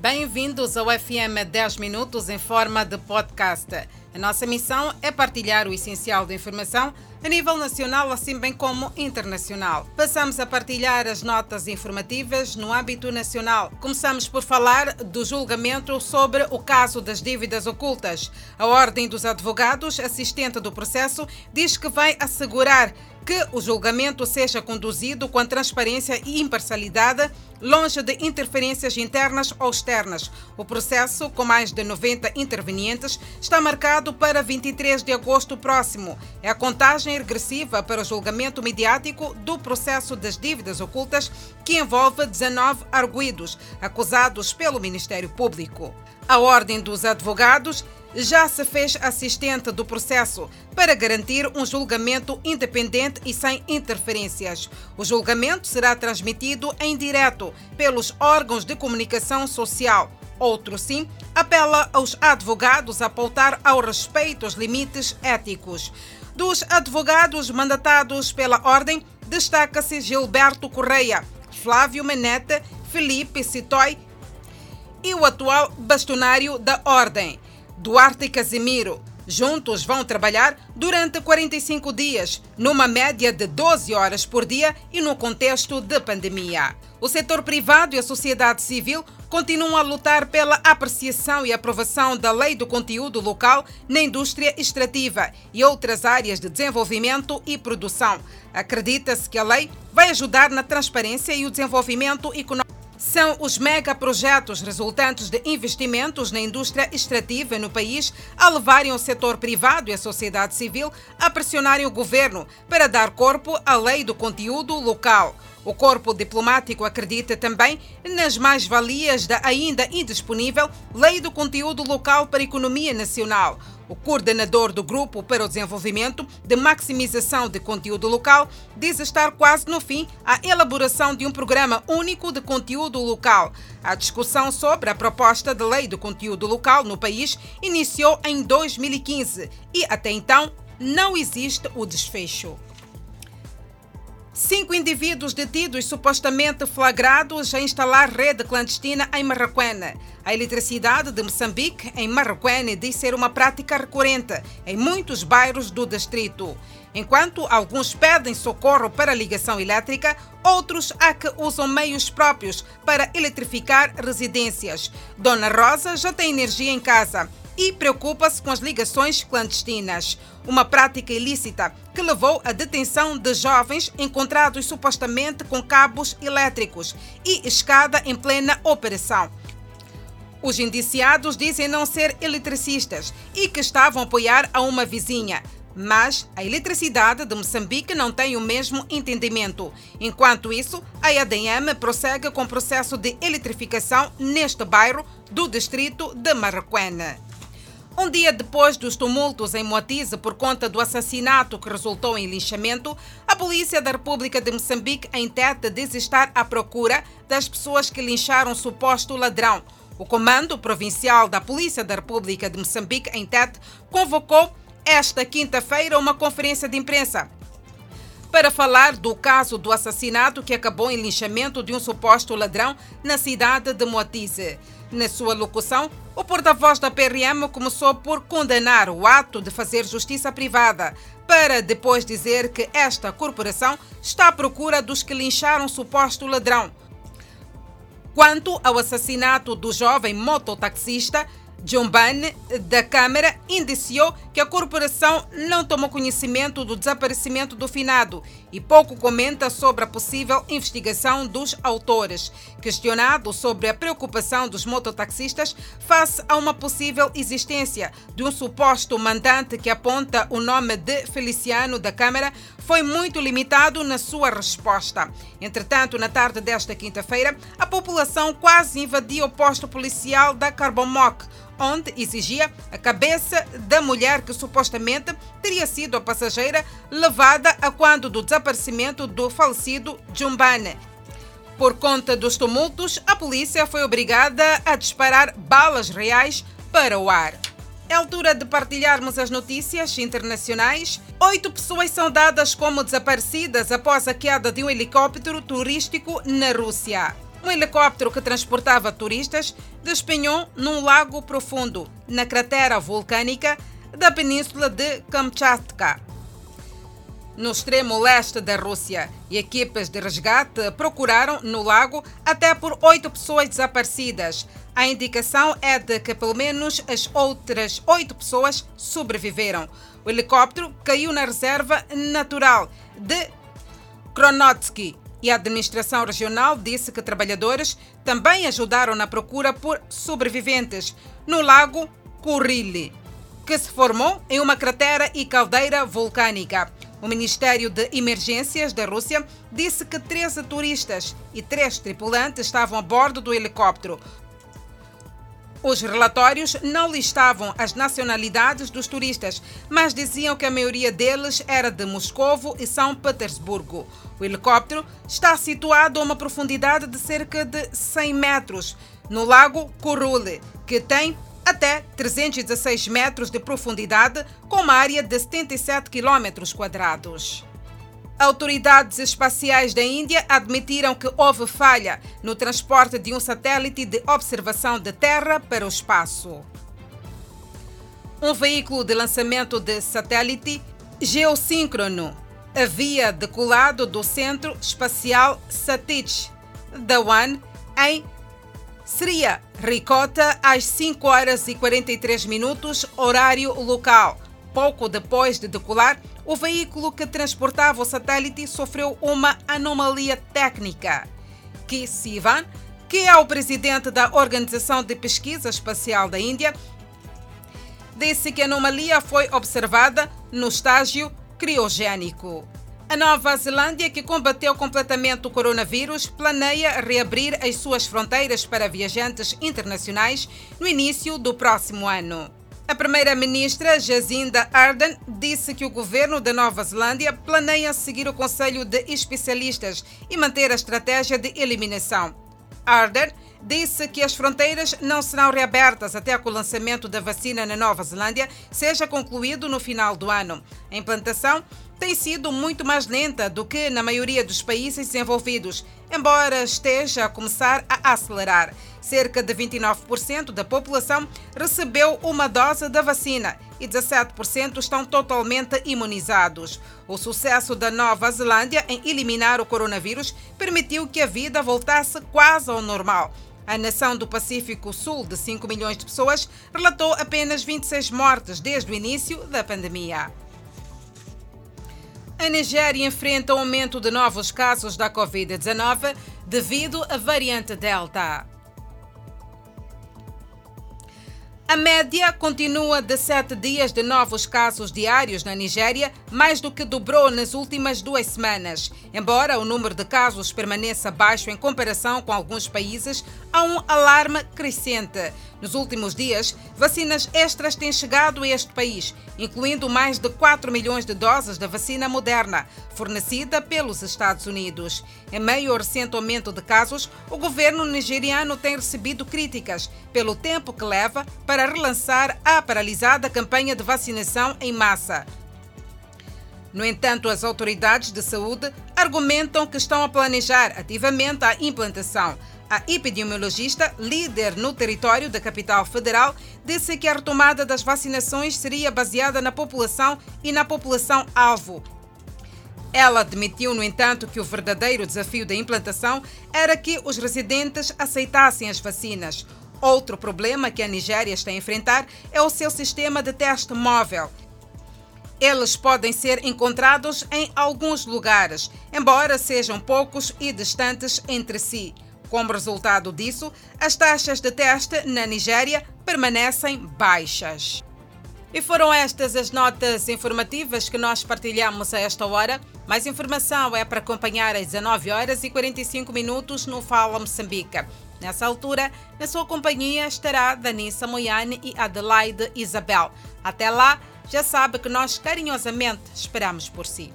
Bem-vindos ao FM 10 Minutos em forma de podcast. A nossa missão é partilhar o essencial da informação a nível nacional, assim bem como internacional. Passamos a partilhar as notas informativas no âmbito nacional. Começamos por falar do julgamento sobre o caso das dívidas ocultas. A Ordem dos Advogados, assistente do processo, diz que vai assegurar que o julgamento seja conduzido com transparência e imparcialidade, longe de interferências internas ou externas. O processo, com mais de 90 intervenientes, está marcado para 23 de agosto próximo. É a contagem regressiva para o julgamento mediático do processo das dívidas ocultas, que envolve 19 arguídos, acusados pelo Ministério Público. A Ordem dos Advogados já se fez assistente do processo para garantir um julgamento independente e sem interferências. O julgamento será transmitido em direto pelos órgãos de comunicação social. Outro sim apela aos advogados a pautar ao respeito aos limites éticos. Dos advogados mandatados pela Ordem, destaca-se Gilberto Correia, Flávio Menete, Felipe Citói e o atual bastonário da Ordem. Duarte Casimiro. Juntos vão trabalhar durante 45 dias, numa média de 12 horas por dia e no contexto de pandemia. O setor privado e a sociedade civil continuam a lutar pela apreciação e aprovação da Lei do Conteúdo Local na indústria extrativa e outras áreas de desenvolvimento e produção. Acredita-se que a lei vai ajudar na transparência e o desenvolvimento econômico são os megaprojetos resultantes de investimentos na indústria extrativa no país a levarem o setor privado e a sociedade civil a pressionarem o governo para dar corpo à lei do conteúdo local. O corpo diplomático acredita também nas mais-valias da ainda indisponível Lei do Conteúdo Local para a Economia Nacional. O coordenador do Grupo para o Desenvolvimento de Maximização de Conteúdo Local diz estar quase no fim a elaboração de um programa único de conteúdo local. A discussão sobre a proposta de lei do conteúdo local no país iniciou em 2015 e, até então, não existe o desfecho. Cinco indivíduos detidos supostamente flagrados a instalar rede clandestina em Marraquena. A eletricidade de Moçambique, em Marraquena, diz ser uma prática recorrente em muitos bairros do distrito. Enquanto alguns pedem socorro para ligação elétrica, outros há que usam meios próprios para eletrificar residências. Dona Rosa já tem energia em casa e preocupa-se com as ligações clandestinas, uma prática ilícita que levou à detenção de jovens encontrados supostamente com cabos elétricos e escada em plena operação. Os indiciados dizem não ser eletricistas e que estavam a apoiar a uma vizinha. Mas a eletricidade de Moçambique não tem o mesmo entendimento. Enquanto isso, a EDM prossegue com o processo de eletrificação neste bairro do distrito de Marraquena. Um dia depois dos tumultos em Moatize por conta do assassinato que resultou em linchamento, a Polícia da República de Moçambique, diz estar à procura das pessoas que lincharam o suposto ladrão. O Comando Provincial da Polícia da República de Moçambique, em Tete, convocou esta quinta-feira uma conferência de imprensa para falar do caso do assassinato que acabou em linchamento de um suposto ladrão na cidade de Moatize. Na sua locução, o porta-voz da PRM começou por condenar o ato de fazer justiça privada, para depois dizer que esta corporação está à procura dos que lincharam suposto ladrão. Quanto ao assassinato do jovem mototaxista, John Bunn, da Câmara, indiciou que a corporação não tomou conhecimento do desaparecimento do finado e pouco comenta sobre a possível investigação dos autores. Questionado sobre a preocupação dos mototaxistas face a uma possível existência de um suposto mandante que aponta o nome de Feliciano da Câmara, foi muito limitado na sua resposta. Entretanto, na tarde desta quinta-feira, a população quase invadiu o posto policial da Carbomoc, onde exigia a cabeça da mulher que supostamente teria sido a passageira levada a quando do desaparecimento do falecido Jumbane. Por conta dos tumultos, a polícia foi obrigada a disparar balas reais para o ar. É altura de partilharmos as notícias internacionais. Oito pessoas são dadas como desaparecidas após a queda de um helicóptero turístico na Rússia. um helicóptero que transportava turistas despenhou num lago profundo, na cratera vulcânica da península de Kamchatka, no extremo leste da Rússia, e equipes de resgate procuraram no lago até por oito pessoas desaparecidas. A indicação é de que pelo menos as outras oito pessoas sobreviveram. O helicóptero caiu na reserva natural de Kronotsky e a administração regional disse que trabalhadores também ajudaram na procura por sobreviventes no lago Kurili, que se formou em uma cratera e caldeira vulcânica. O Ministério de Emergências da Rússia disse que 13 turistas e 3 tripulantes estavam a bordo do helicóptero. Os relatórios não listavam as nacionalidades dos turistas, mas diziam que a maioria deles era de Moscovo e São Petersburgo. O helicóptero está situado a uma profundidade de cerca de 100 metros no lago Kurule, que tem até 316 metros de profundidade, com uma área de 77 km quadrados. Autoridades espaciais da Índia admitiram que houve falha no transporte de um satélite de observação de Terra para o espaço. Um veículo de lançamento de satélite geossíncrono havia decolado do Centro Espacial Satish da One em Seria Ricota às 5 horas e 43 minutos, horário local. Pouco depois de decolar, o veículo que transportava o satélite sofreu uma anomalia técnica. Ki Sivan, que é o presidente da Organização de Pesquisa Espacial da Índia, disse que a anomalia foi observada no estágio criogênico. A Nova Zelândia, que combateu completamente o coronavírus, planeia reabrir as suas fronteiras para viajantes internacionais no início do próximo ano. A primeira-ministra Jacinda Ardern disse que o governo da Nova Zelândia planeia seguir o conselho de especialistas e manter a estratégia de eliminação. Ardern disse que as fronteiras não serão reabertas até que o lançamento da vacina na Nova Zelândia seja concluído no final do ano. A implantação tem sido muito mais lenta do que na maioria dos países desenvolvidos, embora esteja a começar a acelerar. Cerca de 29% da população recebeu uma dose da vacina e 17% estão totalmente imunizados. O sucesso da Nova Zelândia em eliminar o coronavírus permitiu que a vida voltasse quase ao normal. A nação do Pacífico Sul, de 5 milhões de pessoas, relatou apenas 26 mortes desde o início da pandemia. A Nigéria enfrenta um aumento de novos casos da Covid-19 devido à variante Delta. A média continua de sete dias de novos casos diários na Nigéria, mais do que dobrou nas últimas duas semanas. Embora o número de casos permaneça baixo em comparação com alguns países, há um alarme crescente. Nos últimos dias, vacinas extras têm chegado a este país, incluindo mais de 4 milhões de doses da vacina moderna, fornecida pelos Estados Unidos. Em meio ao recente aumento de casos, o governo nigeriano tem recebido críticas pelo tempo que leva para relançar a paralisada campanha de vacinação em massa. No entanto, as autoridades de saúde argumentam que estão a planejar ativamente a implantação. A epidemiologista, líder no território da capital federal, disse que a retomada das vacinações seria baseada na população e na população-alvo. Ela admitiu, no entanto, que o verdadeiro desafio da implantação era que os residentes aceitassem as vacinas. Outro problema que a Nigéria está a enfrentar é o seu sistema de teste móvel. Eles podem ser encontrados em alguns lugares, embora sejam poucos e distantes entre si. Como resultado disso, as taxas de teste na Nigéria permanecem baixas. E foram estas as notas informativas que nós partilhamos a esta hora. Mais informação é para acompanhar às 19 horas e 45 minutos no Fala Moçambique. Nessa altura, na sua companhia estará Danissa Moiane e Adelaide Isabel. Até lá, já sabe que nós carinhosamente esperamos por si.